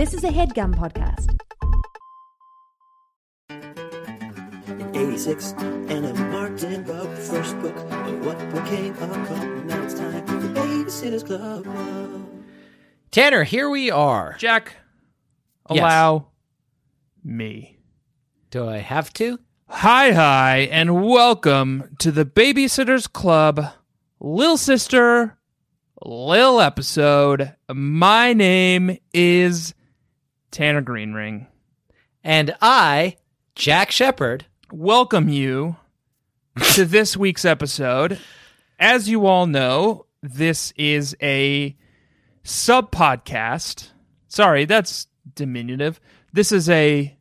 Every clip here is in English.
This is a headgum podcast. In 86, Ann M. Martin wrote the first book of what became a cult. Now it's time for the Babysitter's Club. Tanner, here we are. Jack, Yes. allow me. Do I have to? Hi, hi, and welcome to the Babysitters Club Lil Sister Lil episode. My name is Tanner Greenring. And I, Jack Shepherd, Welcome you to this week's episode. As you all know, this is a sub podcast. Sorry, that's diminutive. This is a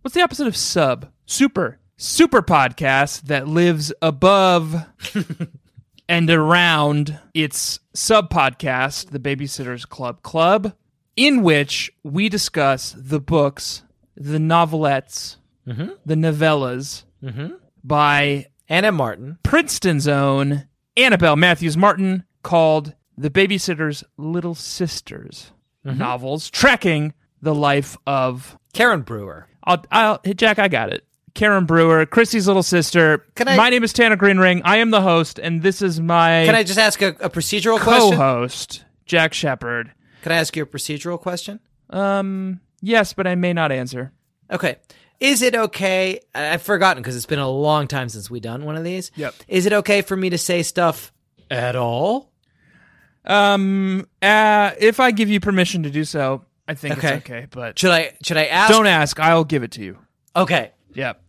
what's the opposite of sub? Super. Super podcast that lives above and around its sub podcast, the Babysitters Club Club, in which we discuss the books, the novelettes, mm-hmm. the novellas mm-hmm. by Ann M. Martin. Princeton's own Annabelle Matthews Martin called The Babysitter's Little Sisters mm-hmm. novels, tracking the life of Karen Brewer. I'll, I'll Jack, I got it. Karen Brewer, Kristy's little sister. Can I- my name is Tanner Greenring. I am the host, and this is my Can I just ask a, a procedural question? co-host, Jack Shepherd. Can I ask you a procedural question? Um, yes, but I may not answer. Okay. Is it okay? I've forgotten because it's been a long time since we done one of these. Yep. Is it okay for me to say stuff at all? Um, uh, if I give you permission to do so, I think Okay. it's okay. But Should I? Should I ask? don't ask. I'll give it to you. Okay. Yep.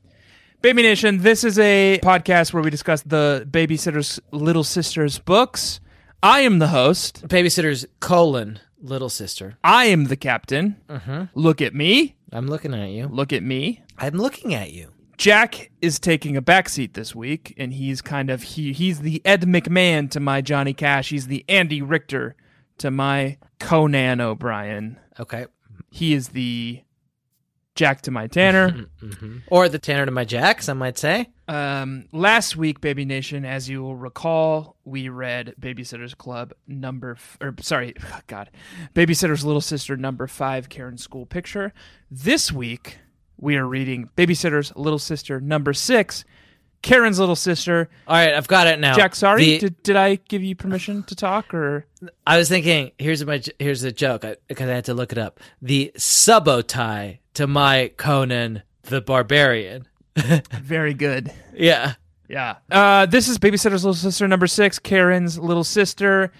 Baby Nation, this is a podcast where we discuss the babysitter's little sister's books. I am the host. Babysitter's colon little sister. I am the captain. Mm-hmm. Look at me. I'm looking at you. Look at me. I'm looking at you. Jack is taking a backseat this week, and he's kind of he he's the Ed McMahon to my Johnny Cash. He's the Andy Richter to my Conan O'Brien. Okay. He is the Jack to my Tanner. Or the Tanner to my Jack, some might say. Um, last week, Baby Nation, as you will recall, we read Babysitter's Club number, f- or sorry, God, Babysitter's Little Sister number five, Karen's School Picture. This week, we are reading Babysitter's Little Sister number six, Karen's Little Sister. All right, I've got it now. Jack, sorry, The- did, did I give you permission to talk, or I was thinking, here's my here's the joke because I, had to look it up. The subotai to my Conan the Barbarian. very good? Yeah. Yeah. Uh, this is Babysitter's Little Sister number six, Karen's Little Sister.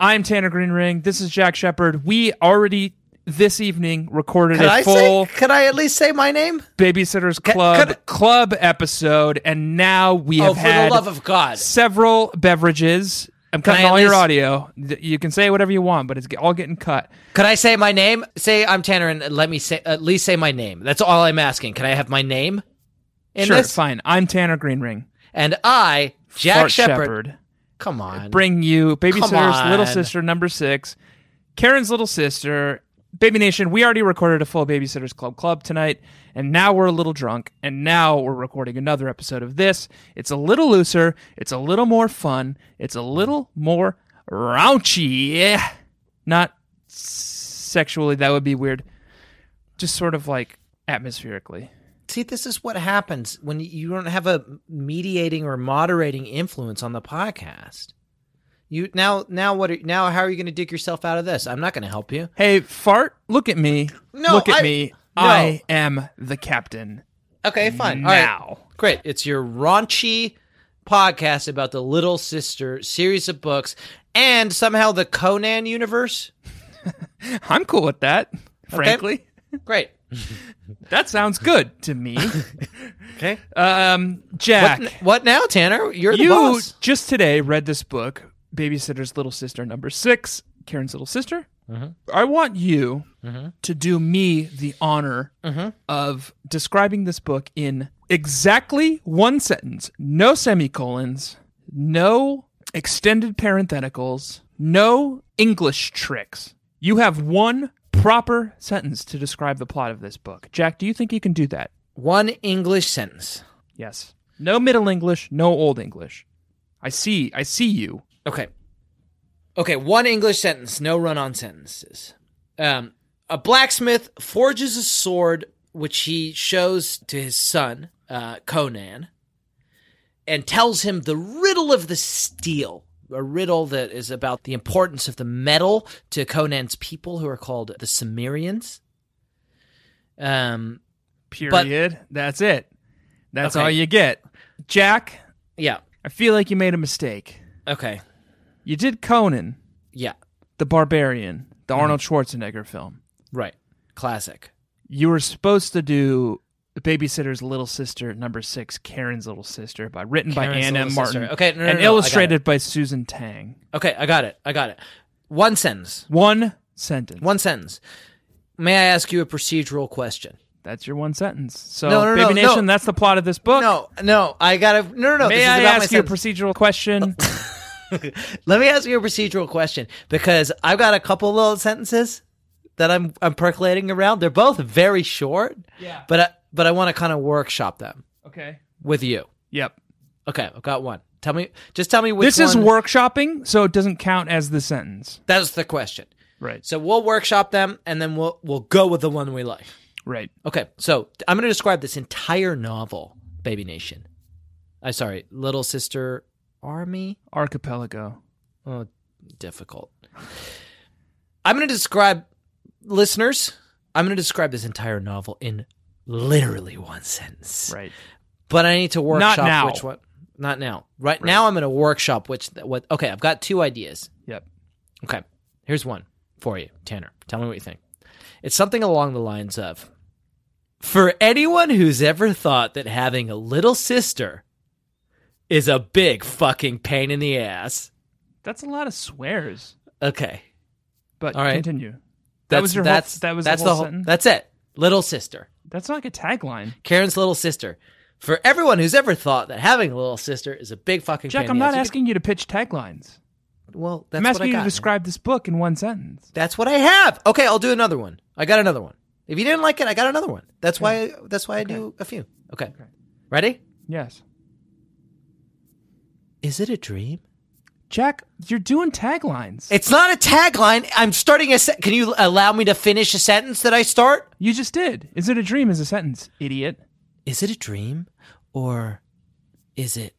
I'm Tanner Greenring. This is Jack Shepherd. We already this evening recorded Could a I full say? Could I at least say my name? Babysitters Club could- club episode, and now we oh, have Oh, had the love of God! several beverages. I'm cutting all your audio. You can say whatever you want, but it's all getting cut. Could I say my name? Say I'm Tanner, and let me say at least say my name. That's all I'm asking. Can I have my name in sure, this? fine. I'm Tanner Greenring. And I, Jack Shepherd. Come on. bring you Babysitter's Little. Sister number six, Karen's Little Sister. Baby Nation, we already recorded a full Babysitters Club Club tonight, and now we're a little drunk, and now we're recording another episode of this. It's a little looser, it's a little more fun, it's a little more raunchy. Yeah. Not sexually, that would be weird. Just sort of like atmospherically. See, this is what happens when you don't have a mediating or moderating influence on the podcast. You now now what? Are, now how are you going to dig yourself out of this? I'm not going to help you. Hey, fart, look at me. No, look at I- me. no. I am the captain. Okay, fine. All right. Now. Great. It's your raunchy podcast about the Little Sister series of books and somehow the Conan universe. I'm cool with that, frankly. Great. That sounds good to me. Okay. um, Jack, What, what now, Tanner? You're the you boss. just today read this book, Babysitter's Little Sister, number six, Karen's Little Sister. Mm-hmm. I want you to do me the honor Mm-hmm. of describing this book in exactly one sentence, no semicolons, no extended parentheticals, no English tricks. You have one proper sentence to describe the plot of this book. Jack, do you think you can do that? One English sentence. Yes. No Middle English, no Old English. I see. I see you. Okay. Okay, one English sentence, no run on sentences. Um, a blacksmith forges a sword which he shows to his son, uh, Conan, and tells him the riddle of the steel. A riddle that is about the importance of the metal to Conan's people, who are called the Cimmerians. Um, Period. That's it. That's Okay. all you get. Jack, yeah. I feel like you made a mistake. Okay. You did Conan, Yeah. the Barbarian, Mm-hmm. the Arnold Schwarzenegger film. Right. Classic. You were supposed to do The Babysitter's Little Sister, number six, Karen's Little Sister, by written by Karen's Anna Little Martin. Sister. Okay, no, no, and no, illustrated by Susan Tang. Okay, I got it. I got it. One sentence. One sentence. One sentence. May I ask you a procedural question? That's your one sentence. So, No, no, no, Baby. Nation, that's the plot of this book. No, no, I gotta. No, no, no. May this I ask you a procedural question? Let me ask you a procedural question because I've got a couple little sentences that I'm I'm percolating around. They're both very short. Yeah. But I, but I want to kind of workshop them okay. with you. Yep. Okay, I've got one. Tell me, just tell me which This is one- workshopping, so it doesn't count as the sentence. That's the question. Right. So we'll workshop them, and then we'll we'll go with the one we like. Right. Okay, so I'm going to describe this entire novel, Baby Nation. I sorry, Little Sister Army. Archipelago. Oh, difficult. I'm going to describe listeners. I'm going to describe this entire novel in literally one sentence. Right. But I need to workshop Not now. which one. Not now. Right, now, I'm going to workshop which what. Okay, I've got two ideas. Yep. Okay, here's one for you, Tanner. Tell me what you think. It's something along the lines of For anyone who's ever thought that having a little sister is a big fucking pain in the ass. That's a lot of swears. Okay. But All right. continue. That That's, was your that's whole, that was that's the whole, whole sentence. That's it. Little sister. That's not like a tagline. Karen's little sister. For everyone who's ever thought that having a little sister is a big fucking Jack, pain I'm in not ass, asking you to pitch taglines. well, that's I'm what asking you to describe this book in one sentence. That's what I have. Okay, I'll do another one. I got another one. If you didn't like it, I got another one. That's why. That's why I do a few. Okay. Ready? Yes. Is it a dream? Jack, you're doing taglines. It's not a tagline. I'm starting a. Se- Can you allow me to finish a sentence that I start? you just did. Is it a dream is a sentence, idiot. Is it a dream, or is it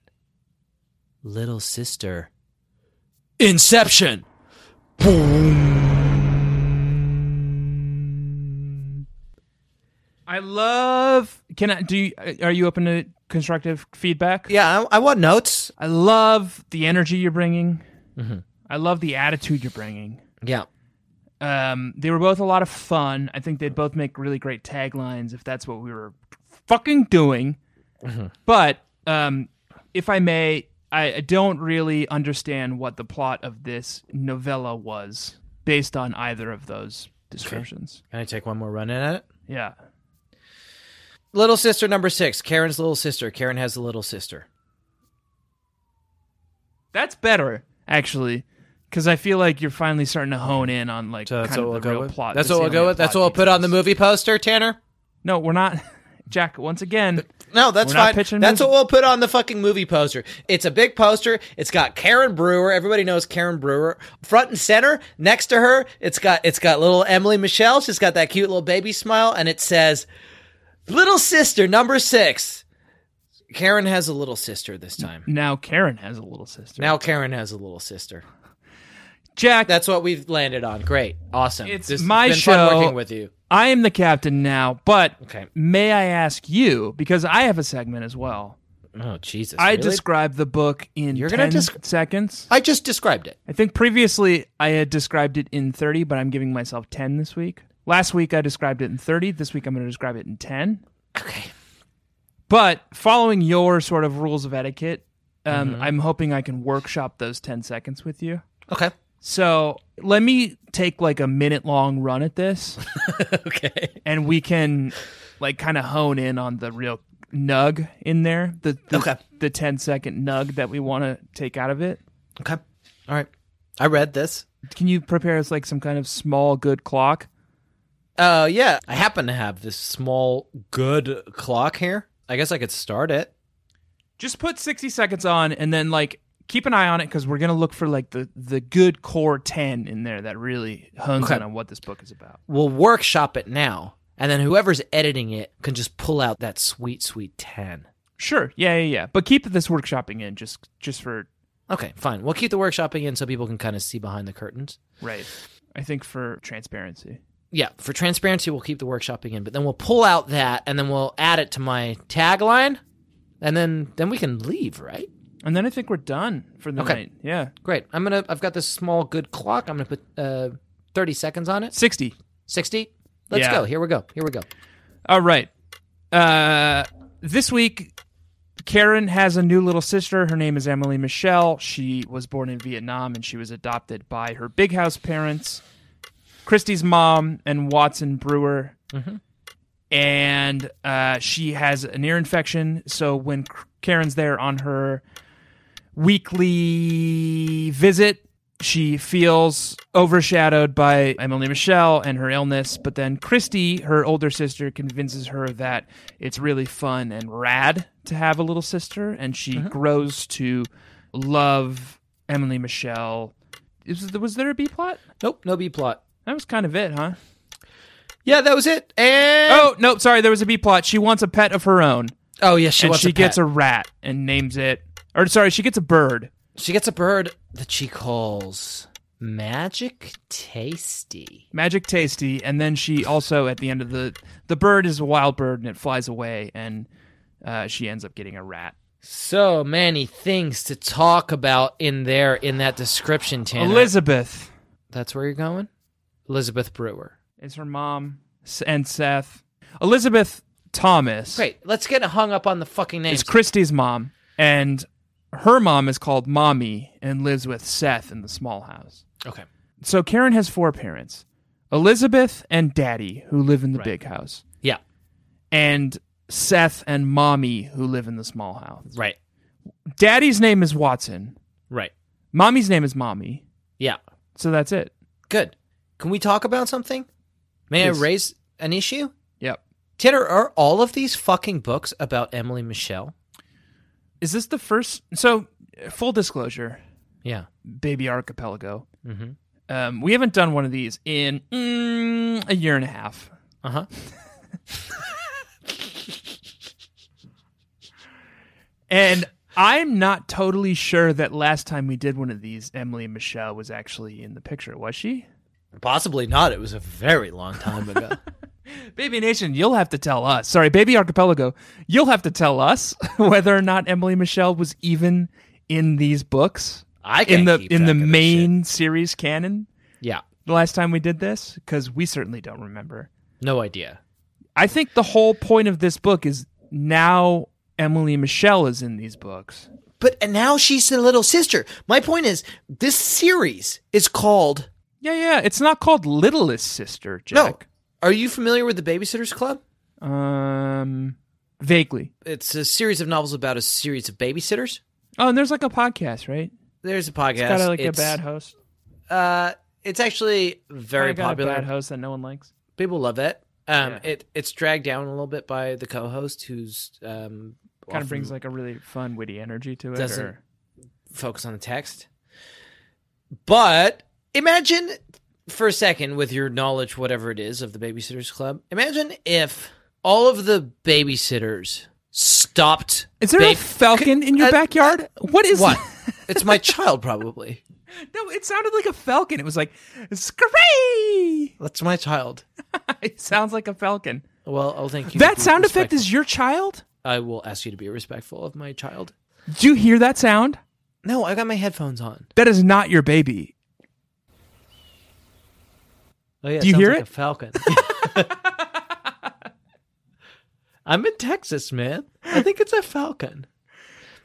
little sister? Inception. Boom. I love Can I do you, are you open to constructive feedback? Yeah, I, I want notes. I love the energy you're bringing. Mm-hmm. I love the attitude you're bringing. Yeah. Um, they were both a lot of fun. I think they'd both make really great taglines if that's what we were fucking doing. Mm-hmm. But um, if I may, I I don't really understand what the plot of this novella was based on either of those descriptions. Can I take one more run at it? Yeah. Little sister number six. Karen's little sister. Karen has a little sister. That's better, actually, because I feel like you're finally starting to hone in on like So that's kind what of we'll the go real with. plot. That's the what we'll go with. That's what we'll put on the movie poster, Tanner. No, we're not. Jack, once again, No, that's We're not fine. pitching That's what we'll put on the fucking movie poster. It's a big poster. It's got Karen Brewer. Everybody knows Karen Brewer. Front and center, next to her, it's got it's got little Emily Michelle. She's got that cute little baby smile, and it says, "Little sister number six. Karen has a little sister this time. now Karen has a little sister. Now Karen has a little sister. Jack, That's what we've landed on. Great. Awesome. It's This my been show. Fun working with you. I am the captain now, but Okay. may I ask you, because I have a segment as well. Oh Jesus. I really? described the book in You're 10 gonna desc- seconds. I just described it. I think previously I had described it in 30, but I'm giving myself 10 this week. Last week I described it in 30. This week I'm going to describe it in 10. Okay. But following your sort of rules of etiquette, um, Mm-hmm. I'm hoping I can workshop those 10 seconds with you. Okay. So let me take like a minute long run at this, okay. and we can like kind of hone in on the real nug in there, the the, Okay. the 10 second nug that we want to take out of it. Okay. All right. I read this. Can you prepare us like some kind of small good clock? Uh yeah. I happen to have this small good clock here. I guess I could start it. Just put 60 seconds on and then like keep an eye on it because we're going to look for like the, the good core 10 in there that really hones Okay. in on what this book is about. We'll workshop it now, and then whoever's editing it can just pull out that sweet, sweet ten. Sure. Yeah, yeah, yeah. But keep this workshopping in just just for Okay, fine. We'll keep the workshopping in so people can kind of see behind the curtains. right. I think for transparency. Yeah, for transparency, we'll keep the workshopping in, but then we'll pull out that, and then we'll add it to my tagline, and then then we can leave, right? And then I think we're done for the Okay. night. Yeah. Great. I'm gonna. I've got this small good clock. I'm gonna put uh, 30 seconds on it. 60. 60. Let's Yeah. go. Here we go. Here we go. All right. Uh, this week, Karen has a new little sister. Her name is Emily Michelle. She was born in Vietnam and she was adopted by her big house parents, Kristy's mom, and Watson Brewer. And uh, she has an ear infection. So when Karen's there on her weekly visit, she feels overshadowed by Emily Michelle and her illness, but then Kristy, her older sister, convinces her that it's really fun and rad to have a little sister, and she grows to love Emily Michelle. Is, was there a B plot? Nope. No B plot. That was kind of it, huh? Yeah, that was it. And Oh, no, sorry, there was a B plot. She wants a pet of her own, oh yes, she and wants she a gets a rat and names it. Or, sorry, she gets a bird. She gets a bird that she calls Magic Tasty. Magic Tasty, and then she also at the end of the the bird is a wild bird and it flies away, and uh, she ends up getting a rat. So many things to talk about in there in that description, Tanner. Elizabeth That's where you're going? Elizabeth Brewer. is her mom, and Seth. Elizabeth Thomas Great. Let's get hung up on the fucking names. is Kristy's mom, and her mom is called Mommy and lives with Seth in the small house. okay. So Karen has four parents: Elizabeth and Daddy, who live in the Right. big house, Yeah. and Seth and Mommy, who live in the small house. Right. Daddy's name is Watson. Right. Mommy's name is Mommy. Yeah. So that's it. Good. Can we talk about something? May Please. I raise an issue? Yep. Tanner, are all of these fucking books about Emily Michelle? Is this the first? So, full disclosure, Yeah. Baby Archipelago. Mm-hmm. Um, we haven't done one of these in mm, a year and a half. Uh huh. And I'm not totally sure that last time we did one of these, Emily Michelle was actually in the picture, was she? Possibly not. It was a very long time ago. Baby Nation, you'll have to tell us. Sorry, Baby Archipelago, you'll have to tell us whether or not Emily Michelle was even in these books I can't in the keep in the track of this main series canon. Yeah. The last time we did this, because we certainly don't remember. No idea. I think the whole point of this book is now Emily Michelle is in these books. But and now she's the little sister. My point is, this series is called. Yeah, yeah. It's not called Littlest Sister, Jack. Are you familiar with the Babysitters Club? Um, vaguely. It's a series of novels about a series of babysitters. Oh, and there's like a podcast, right? There's a podcast. It's got like It's, a bad host. Uh, it's actually very popular. A bad host that no one likes. People love it. Um, Yeah. it it's dragged down a little bit by the co-host, who's um Kind of brings like a really fun, witty energy to it. Doesn't- or- focus on the text. But imagine for a second, with your knowledge, whatever it is, of the Babysitters Club, imagine if all of the babysitters stopped. Is there a falcon in your Uh, backyard? What is What? It's my child, probably. No, it sounded like a falcon. It was like scree. That's my child. it sounds like a falcon. Well, I'll thank you. That sound effect is your child? I will ask you to be respectful of my child. Do you hear that sound? No, I got my headphones on. That is not your baby. Oh yeah, Do you hear like it? A falcon. I'm in Texas, man. I think it's a falcon.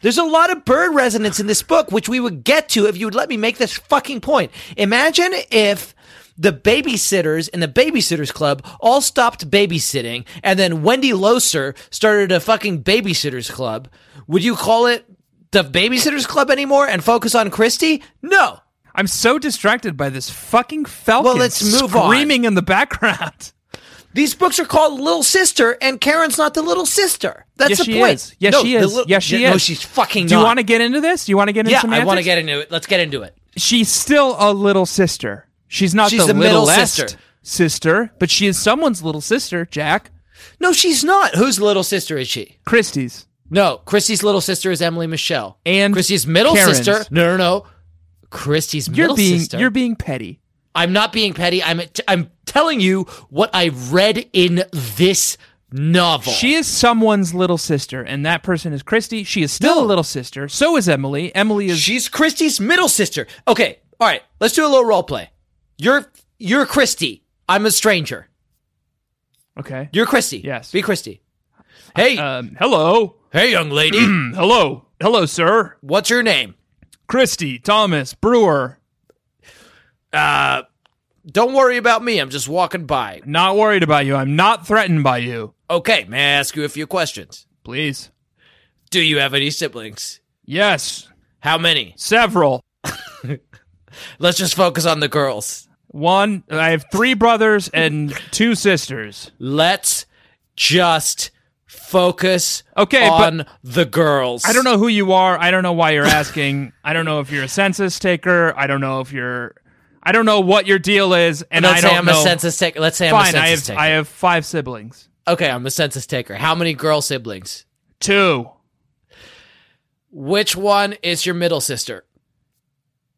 There's a lot of bird resonance in this book, which we would get to if you would let me make this fucking point. Imagine if the babysitters in the babysitters club all stopped babysitting and then Wendy Loser started a fucking babysitters club. Would you call it the babysitters club anymore and focus on Kristy? No. I'm so distracted by this fucking falcon Well, let's move on. screaming in the background. These books are called Little Sister, and Karen's not the little sister. That's Yes, the she point. is. Yes, No, she is. li- Yes, she No, is. she's fucking Do you want to get into this? Do you want to get into Yeah, I want to get into it. Let's get into it. She's still a little sister. She's not She's the, the middle sister. sister, but she is someone's little sister, Jack. No, she's not. Whose little sister is she? Kristy's. No, Kristy's little sister is Emily Michelle. And Kristy's middle Karen's. sister. No, no, no. Kristy's You're middle being sister. you're being petty. I'm not being petty. I'm I'm telling you what I read in this novel. She is someone's little sister, and that person is Kristy. She is still No. a little sister. So is Emily. Emily is She's Kristy's middle sister. Okay, all right. Let's do a little role play. You're you're Kristy. I'm a stranger. okay. You're Kristy. Yes. Be Christy. Hey, Um, hello, hey, young lady. Hello, hello, sir. What's your name? Kristy Thomas Brewer. Uh, don't worry about me. I'm just walking by. Not worried about you. I'm not threatened by you. Okay, may I ask you a few questions? Please. Do you have any siblings? Yes, How many? several. Let's just focus on the girls. One. I have three brothers and two sisters. Let's just focus Okay, but- on the girls. I don't know who you are. I don't know why you're asking. I don't know if you're a census taker. I don't know if you're. I don't know what your deal is, and Let's I say don't I'm know. a census taker. Let's say I'm a census I have taker. I have five siblings. okay, I'm a census taker. How many girl siblings? Two. Which one is your middle sister?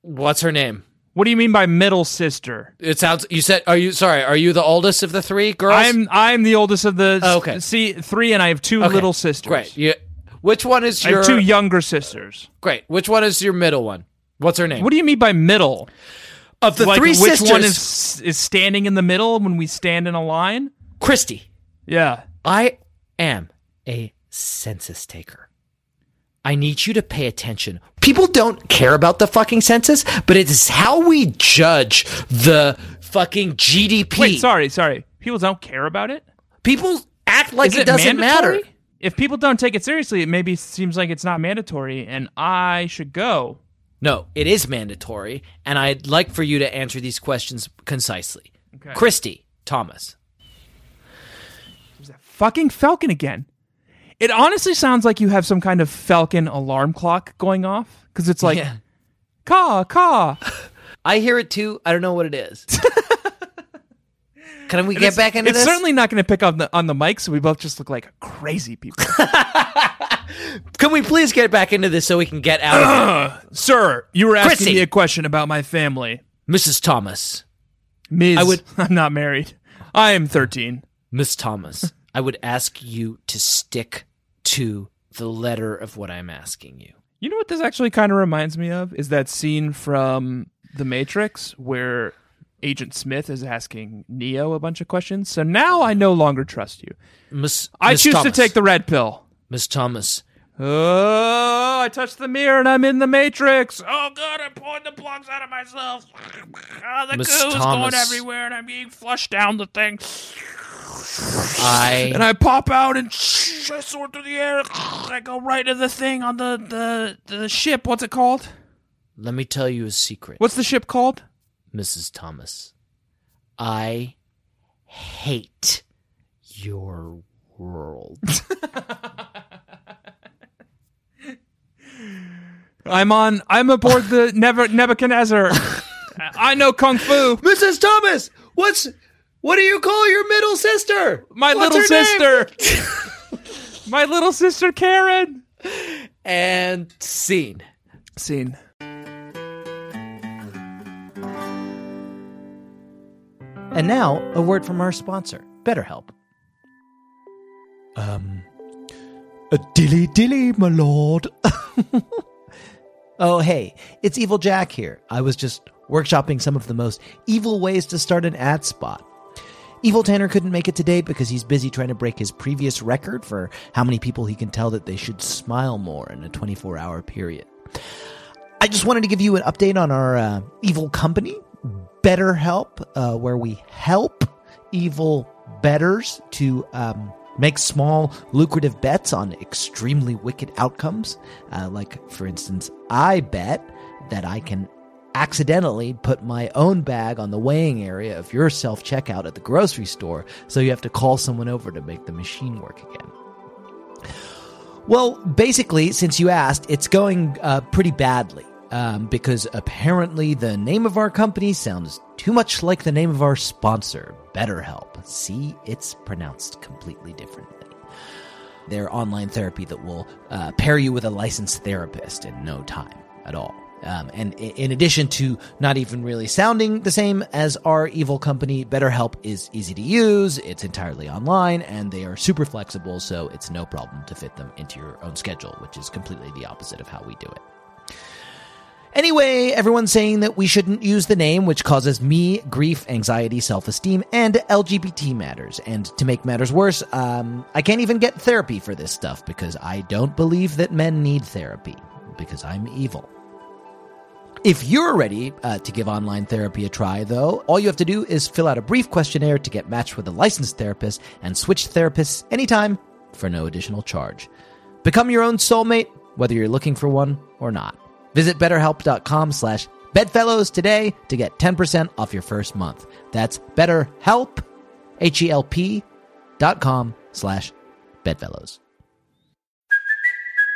What's her name? What do you mean by middle sister? It sounds. You said. Are you sorry? Are you the oldest of the three girls? I'm I'm the oldest of the Oh, okay. See three, and I have two Okay, little sisters. Great. You, which one is I your have two younger sisters. great? Which one is your middle one? What's her name? What do you mean by middle? of the like three which sisters? one is is standing in the middle when we stand in a line? Kristy? Yeah. I am a census taker. I need you to pay attention. People don't care about the fucking census, but it is how we judge the fucking GDP. Wait, sorry, sorry. People don't care about it. People act like Is it, doesn't mandatory? matter. If people don't take it seriously, it maybe seems like it's not mandatory, and I should go. No, it is mandatory, and I'd like for you to answer these questions concisely. Okay. Kristy Thomas. Fucking Falcon again. It honestly sounds like you have some kind of Falcon alarm clock going off because it's like Yeah. caw caw. I hear it too. I don't know what it is. Can we get back into it's this? certainly not going to pick up the, on the mic, so we both just look like crazy people. Can we please get back into this so we can get out of it? Sir, you were asking Chrissy. me a question about my family. Mrs. Thomas. Ms. I would- I'm not married. I am 13. Miss Thomas, I would ask you to stick to the letter of what I'm asking you. You know what this actually kind of reminds me of is that scene from The Matrix where Agent Smith is asking Neo a bunch of questions. So now I no longer trust you. Miss I Miss choose Thomas. to take the red pill. Miss Thomas. Oh, I touched the mirror and I'm in the Matrix. Oh god, I'm pulling the plugs out of myself. Ah, the Miss goo's going Thomas. everywhere and I'm being flushed down the thing. I And I pop out and I soar through the air. I go right to the thing on the, the, the ship. What's it called? let me tell you a secret, What's the ship called? Mrs. Thomas. I hate your world. I'm on. I'm aboard the Never Nebuchadnezzar. I know kung fu. Mrs. Thomas, what's what do you call your middle sister? My What's little sister. My little sister Karen. And scene. Scene. And now, a word from our sponsor, BetterHelp. Um, a dilly dilly, my lord. oh, hey, it's Evil Jack here. I was just workshopping some of the most evil ways to start an ad spot. Evil Tanner couldn't make it today because he's busy trying to break his previous record for how many people he can tell that they should smile more in a 24 hour period. I just wanted to give you an update on our uh, evil company, BetterHelp, uh, where we help evil betters to um, make small, lucrative bets on extremely wicked outcomes. Uh, like, for instance, I bet that I can accidentally put my own bag on the weighing area of your self checkout at the grocery store, so you have to call someone over to make the machine work again. Well, basically, since you asked, it's going uh, pretty badly. Um, because apparently the name of our company sounds too much like the name of our sponsor, BetterHelp. See, it's pronounced completely differently. Their online therapy that will uh, pair you with a licensed therapist in no time at all. Um, and in addition to not even really sounding the same as our evil company, BetterHelp is easy to use, it's entirely online, and they are super flexible, so it's no problem to fit them into your own schedule, which is completely the opposite of how we do it. Anyway, everyone's saying that we shouldn't use the name, which causes me grief, anxiety, self esteem, and LGBT matters. And to make matters worse, um, I can't even get therapy for this stuff because I don't believe that men need therapy because I'm evil. If you're ready uh, to give online therapy a try, though, all you have to do is fill out a brief questionnaire to get matched with a licensed therapist and switch therapists anytime for no additional charge. Become your own soulmate, whether you're looking for one or not. Visit betterhelp.com slash bedfellows today to get 10% off your first month. That's betterhelp, H-E-L-P dot com slash bedfellows.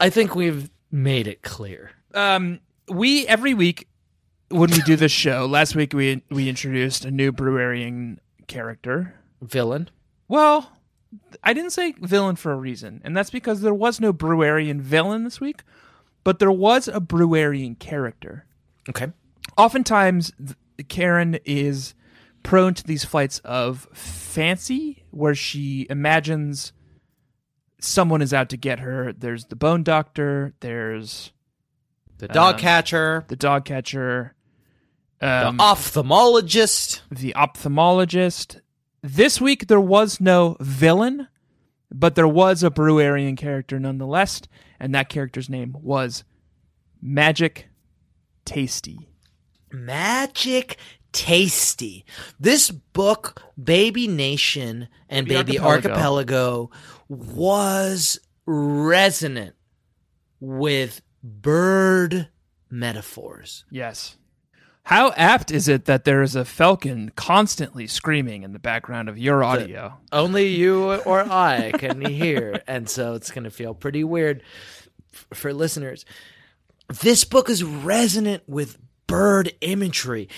I think we've made it clear. Um, we every week when we do this show. last week we we introduced a new Brewerian character. Villain. Well, I didn't say villain for a reason, and that's because there was no Brewerian villain this week, but there was a Brewerian character. Okay. Oftentimes, Karen is prone to these flights of fancy, where she imagines someone is out to get her. There's the bone doctor. There's The dog Um, catcher. the dog catcher. The Um, ophthalmologist. the ophthalmologist. This week there was no villain, but there was a Brewerian character nonetheless, and that character's name was Magic Tasty. Magic Tasty. This book, Baby Nation and Baby Baby Archipelago. Archipelago, was resonant with bird metaphors. Yes. How apt is it that there is a falcon constantly screaming in the background of your audio? Only you or I can hear, and so it's going to feel pretty weird for listeners. This book is resonant with bird imagery.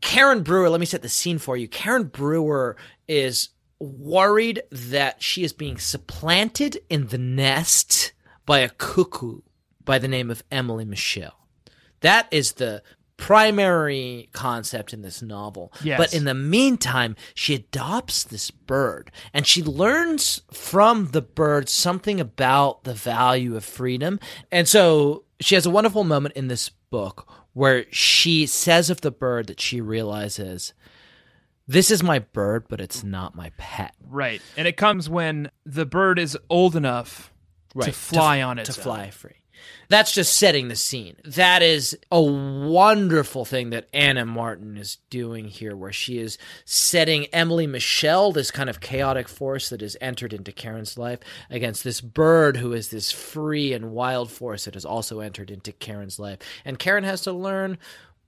Karen Brewer, let me set the scene for you. Karen Brewer is worried that she is being supplanted in the nest by a cuckoo by the name of Emily Michelle. That is the primary concept in this novel. Yes. But in the meantime, she adopts this bird and she learns from the bird something about the value of freedom. And so she has a wonderful moment in this book where she says of the bird that she realizes this is my bird, but it's not my pet. Right. And it comes when the bird is old enough to fly on its to own. fly free. That's just setting the scene. That is a wonderful thing that Ann M. Martin is doing here, where she is setting Emily Michelle, this kind of chaotic force that has entered into Karen's life, against this bird who is this free and wild force that has also entered into Karen's life. And Karen has to learn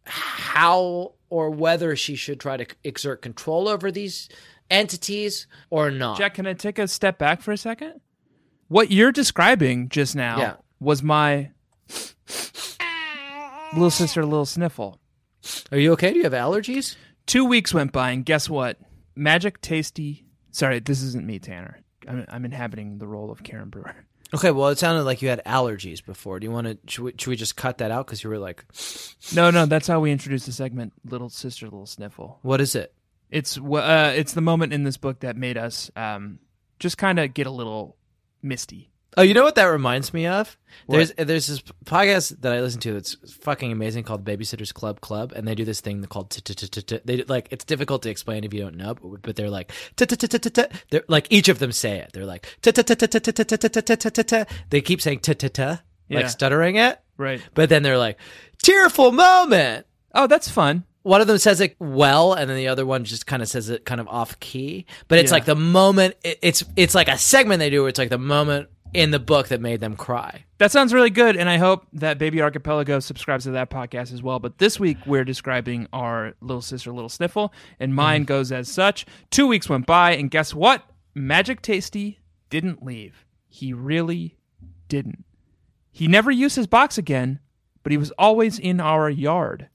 how or whether she should try to exert control over these entities or not. Jack, can I take a step back for a second? What you're describing just now Yeah. Was my little sister, little sniffle. Are you okay? Do you have allergies? Two weeks went by, and guess what? Magic Tasty. Sorry, this isn't me, Tanner. I'm, I'm inhabiting the role of Karen Brewer. Okay, well, it sounded like you had allergies before. Do you want to? Should we, should we just cut that out because you were like, No, no, that's how we introduced the segment, Little Sister, Little Sniffle. "What is it?" It's wh- uh, it's the moment in this book that made us um, just kind of get a little misty. Oh, you know what that reminds me of? What? There's there's this podcast that I listen to. It's fucking amazing called Babysitters Club Club, and they do this thing called they like it's difficult to explain if you don't know, but they're like they're like each of them say it. They're like they keep saying like stuttering it, right? But then they're like tearful moment. Oh, that's fun one of them says it well and then the other one just kind of says it kind of off key but it's yeah. like the moment it, it's it's like a segment they do where it's like the moment in the book that made them cry That sounds really good, and I hope that Baby Archipelago subscribes to that podcast as well. But this week we're describing our little sister, Little Sniffle, and mm-hmm. mine goes as such. Two weeks went by, and guess what? Magic Tasty didn't leave. He really didn't. He never used his box again, but he was always in our yard.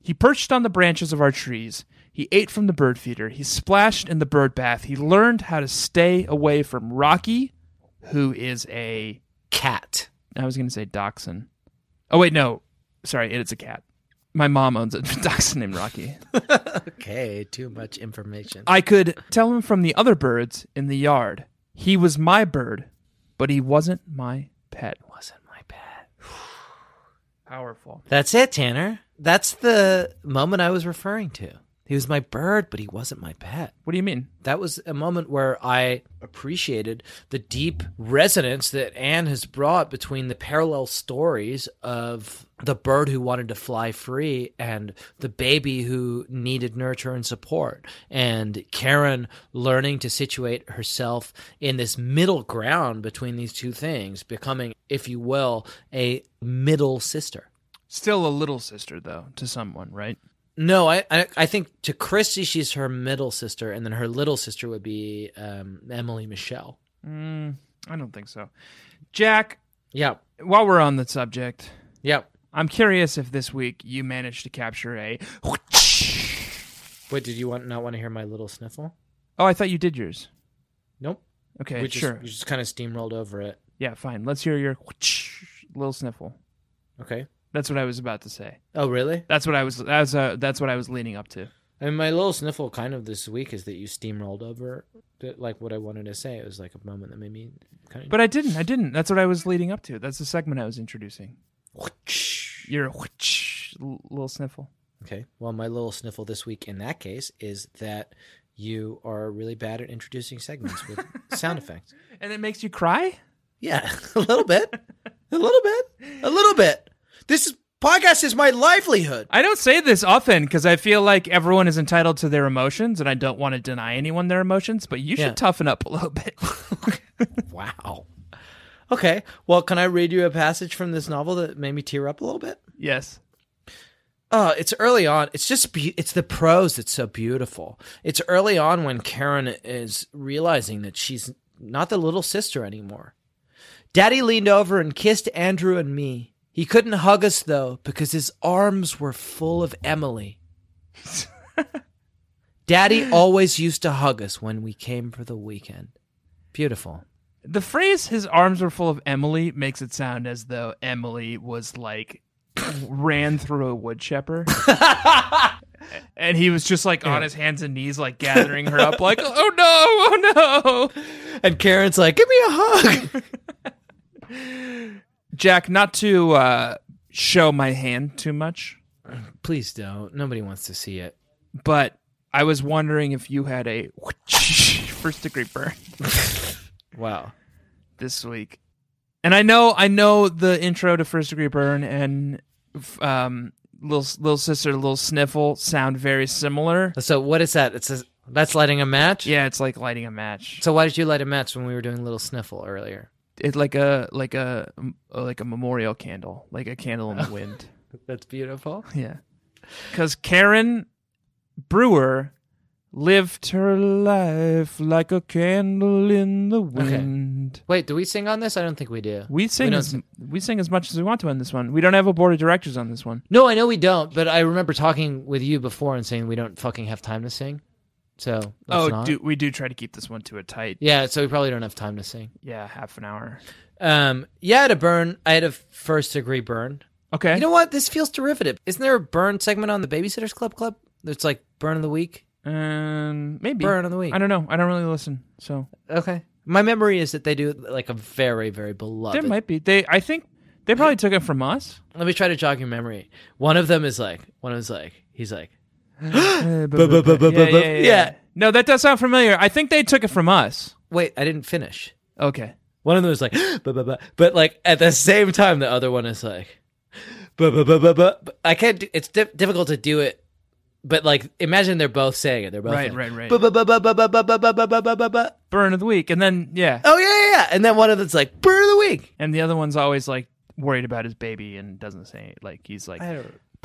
He perched on the branches of our trees. He ate from the bird feeder. He splashed in the bird bath. He learned how to stay away from Rocky, who is a cat I was going to say dachshund. Oh wait, no. Sorry, it's a cat. My mom owns a dachshund named Rocky. okay too much information I could tell him from the other birds in the yard. He was my bird, but he wasn't my pet. wasn't my pet Powerful. that's it tanner that's the moment i was referring to he was my bird but he wasn't my pet What do you mean? that was a moment where I appreciated the deep resonance that Anne has brought between the parallel stories of the bird who wanted to fly free and the baby who needed nurture and support, and Karen learning to situate herself in this middle ground between these two things, becoming, if you will, a middle sister. Still a little sister though to someone, right? No, I, I I think to Kristy she's her middle sister, and then her little sister would be um, Emily Michelle. Mm, I don't think so. Jack, Yeah, while we're on the subject, Yep. I'm curious if this week you managed to capture a. Wait, did you want not want to hear my little sniffle? Oh, I thought you did yours. Nope. Okay, we just, sure. We just kind of steamrolled over it. Yeah, fine. Let's hear your little sniffle. Okay. That's what I was about to say. Oh, really? That's what I was. That's uh, that's what I was leading up to. I mean, my little sniffle kind of this week is that you steamrolled over the, like what I wanted to say. It was like a moment that made me kind of. But I didn't. I didn't. That's what I was leading up to. That's the segment I was introducing. You're Your little sniffle. Okay. Well, my little sniffle this week in that case is that you are really bad at introducing segments with sound effects. And it makes you cry? Yeah, a little bit. A little bit. A little bit. This is podcast is my livelihood. I don't say this often because I feel like everyone is entitled to their emotions, and I don't want to deny anyone their emotions. But you should Yeah. toughen up a little bit. Wow. Okay. Well, can I read you a passage from this novel that made me tear up a little bit? yes. Oh, it's early on. It's just be- it's the prose that's so beautiful. It's early on when Karen is realizing that she's not the little sister anymore. Daddy leaned over and kissed Andrew and me. He couldn't hug us though because his arms were full of Emily. Daddy always used to hug us when we came for the weekend. Beautiful. The phrase "his arms were full of Emily" makes it sound as though Emily was like ran through a wood chipper. and he was just like on his hands and knees, like gathering her up, like, oh no, oh no. And Karen's like, "Give me a hug." Jack, not to uh, show my hand too much, Please don't. Nobody wants to see it. but I was wondering if you had a first degree burn Wow. this week. And I know, I know the intro to first degree burn and um, little little sister, little sniffle sound very similar. So what is that? It says that's lighting a match. Yeah, it's like lighting a match. So why did you light a match when we were doing little sniffle earlier? It's like a like a uh, like a memorial candle, like a candle in the wind. That's beautiful. Yeah. Because Karen Brewer lived her life like a candle in the wind. Wait, do we sing on this? I don't think we do. We sing don't as sing- we sing as much as we want to on this one. We don't have a board of directors on this one. No, I know we don't, but I remember talking with you before and saying we don't fucking have time to sing. So oh, not. do, we do try to keep this one to a tight. yeah. So we probably don't have time to sing. Yeah, half an hour. Um, yeah, I had a burn. I had a first degree burn. Okay. You know what? This feels derivative. Isn't there a burn segment on the Babysitters Club Club? It's like burn of the week. Um, maybe Burn of the week. I don't know. I don't really listen, so Okay. My memory is that they do like a very, very beloved. there might be. They, I think, they probably took it from us. Let me try to jog your memory. One of them is like, one of them is like, he's like, Uh, Yeah. yeah. No, that does sound familiar. I think they took it from us. wait, I didn't finish. Okay. One of them is like, but, but, but, but like at the same time, the other one is like, but, but, but, but, but, but I can't. Do, it's di- difficult to do it, but like imagine they're both saying it. They're both Right, like, right, right. But, but, but, but, but, but, but, but, but, but, but, but, but. Burn of the week, and then yeah, Oh yeah, yeah, yeah. And then one of them's like, burn of the week. and the other one's always like worried about his baby and doesn't say it. Like he's like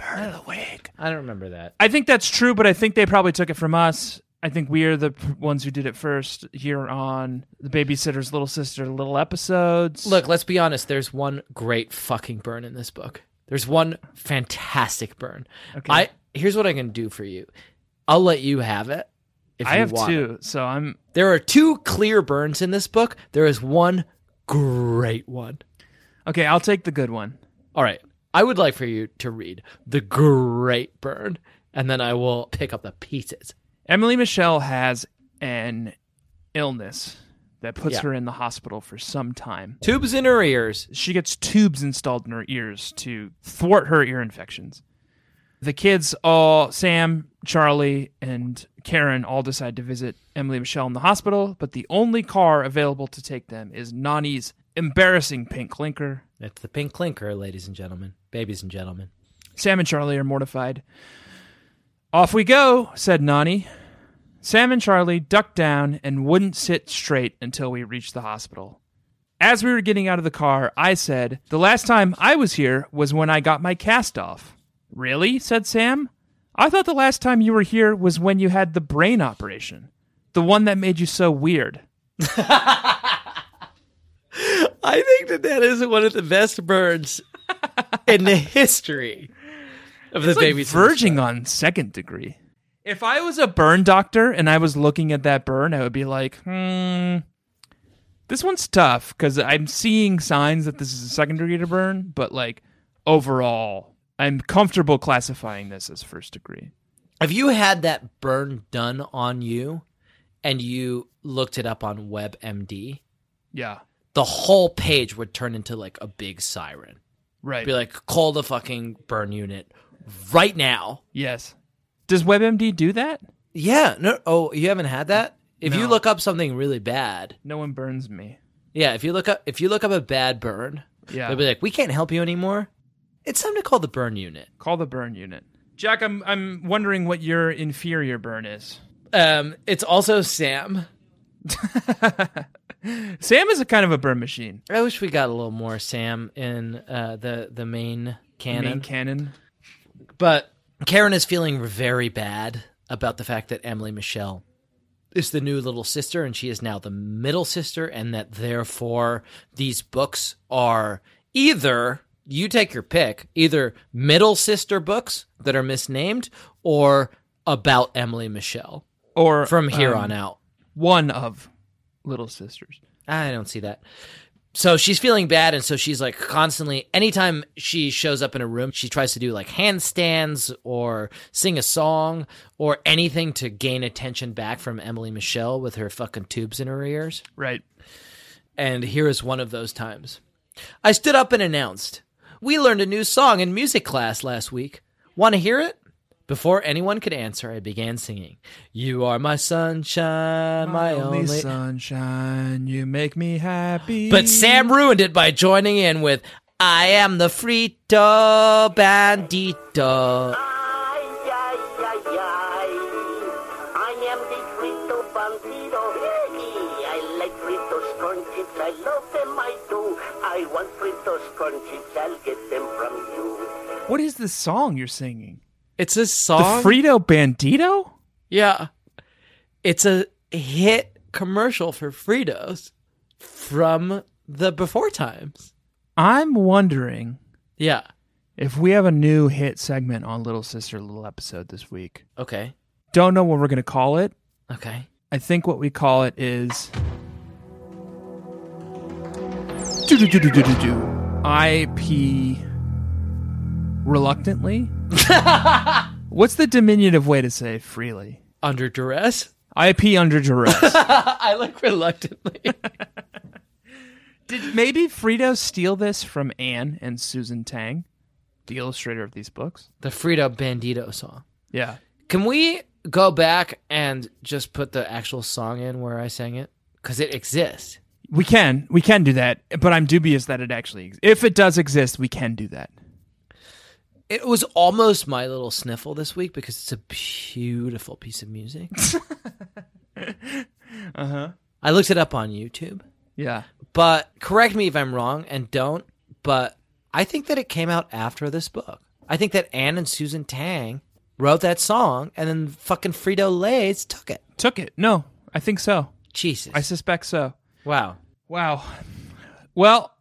I don't, burn of the week. I don't remember that. I think that's true, but I think they probably took it from us. I think we are the p- ones who did it first here on the Babysitter's Little Sister little episodes. Look, let's be honest. There's one great fucking burn in this book. There's one fantastic burn. Okay. I here's what I can do for you. I'll let you have it. If I you have want it. two, so I'm There are two clear burns in this book. There is one great one. okay. I'll take the good one. All right. I would like for you to read the great burn, and then I will pick up the pieces. Emily Michelle has an illness that puts Yeah. her in the hospital for some time. Tubes in her ears. She gets tubes installed in her ears to thwart her ear infections. The kids all, Sam, Charlie, and Karen, all decide to visit Emily Michelle in the hospital, but the only car available to take them is Nannie's embarrassing pink clinker. It's the pink clinker, ladies and gentlemen, babies and gentlemen. Sam and Charlie are mortified. Off we go, said Nannie. Sam and Charlie ducked down and wouldn't sit straight until we reached the hospital. As we were getting out of the car, I said, The last time I was here was when I got my cast off. Really? said Sam. I thought the last time you were here was when you had the brain operation. The one that made you so weird. I think that that is one of the best burns in the history of the It's like baby. verging on second degree. If I was a burn doctor and I was looking at that burn, I would be like, hmm, this one's tough because I'm seeing signs that this is a second degree to burn, but like overall, I'm comfortable classifying this as first degree. Have you had that burn done on you, and you looked it up on WebMD, Yeah. The whole page would turn into like a big siren. Right. Be like, call the fucking burn unit right now. yes. Does WebMD do that? Yeah. No. Oh, you haven't had that. If you look up something really bad, No one burns me. yeah. If you look up, if you look up a bad burn, Yeah. they'll be like, we can't help you anymore. It's time to call the burn unit. Call the burn unit. Jack, I'm I'm wondering what your inferior burn is. Um, it's also Sam. Sam is a kind of a burn machine. I wish we got a little more Sam in uh, the the main canon. Main canon. But Karen is feeling very bad about the fact that Emily Michelle is the new little sister and she is now the middle sister, and that therefore these books are either you take your pick, either middle sister books that are misnamed or about Emily Michelle Or from here um, on out. One of Little Sisters. I don't see that. So she's feeling bad, and so she's like constantly. Anytime she shows up in a room, she tries to do like handstands or sing a song or anything to gain attention back from Emily Michelle with her fucking tubes in her ears. Right. And here is one of those times. I stood up and announced, We learned a new song in music class last week. Want to hear it? Before anyone could answer, I began singing. You are my sunshine, my, only. sunshine, you make me happy. But Sam ruined it by joining in with I am the Frito Bandito. I am the Frito Bandito. I like Fritos corn chips. I love them, I do. I want Fritos corn chips. I'll get them from you. What is this song you're singing? It's a song. The Frito Bandito? Yeah. It's a hit commercial for Fritos from the before times. I'm wondering Yeah. if we have a new hit segment on Little Sister Little Episode this week. Okay. Don't know what we're going to call it. Okay. I think what we call it is. Do-do-do-do-do-do-do. I pee reluctantly. What's the diminutive way to say freely? Under duress? I pee under duress. I like reluctantly. Did maybe Frito steal this from Ann and Susan Tang, the illustrator of these books? the Frito Bandito song. Yeah. Can we go back and just put the actual song in where I sang it? Because it exists. We can. We can do that, but I'm dubious that it actually ex- if it does exist, we can do that. It was almost my little sniffle this week because it's a beautiful piece of music. Uh-huh. I looked it up on YouTube. Yeah. But correct me if I'm wrong and don't, but I think that it came out after this book. I think that Ann and Susan Tang wrote that song and then fucking Frito Lay's took it. Took it. No, I think so. Jesus. I suspect so. wow. Wow. Well,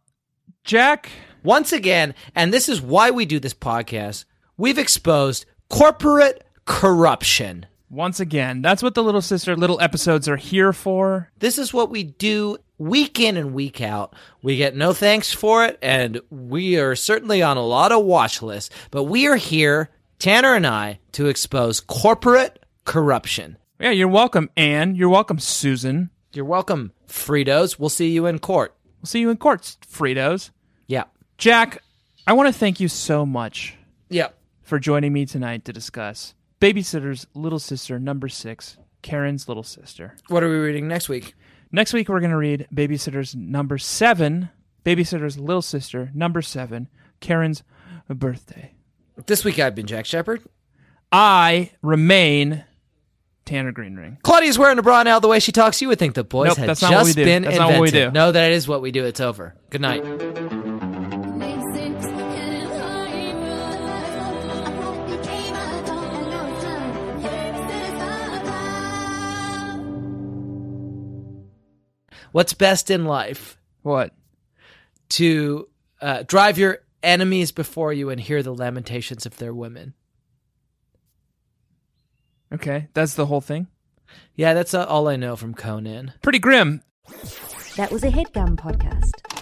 Jack, Once again, and this is why we do this podcast, we've exposed corporate corruption. once again, that's what the Little Sister Little episodes are here for. This is what we do week in and week out. We get no thanks for it, and we are certainly on a lot of watch lists, but we are here, Tanner and I, to expose corporate corruption. Yeah, you're welcome, Ann. You're welcome, Susan. You're welcome, Fritos. We'll see you in court. We'll see you in court, Fritos. Jack, I want to thank you so much Yeah. for joining me tonight to discuss Babysitter's Little Sister number six, Karen's Little Sister. What are we reading next week? Next week, we're going to read Babysitter's number seven, Babysitter's Little Sister number seven, Karen's birthday. This week I've been Jack Shepherd. I remain Tanner Greenring. Claudia's wearing a bra now. The way she talks, you would think the boys Nope, had that's just what we do. been That's invented. not what we do. No, that is what we do. It's over. Good night. What's best in life? What? To uh, drive your enemies before you and hear the lamentations of their women. Okay, that's the whole thing. Yeah, that's uh, all I know from Conan. Pretty grim. That was a headgum podcast.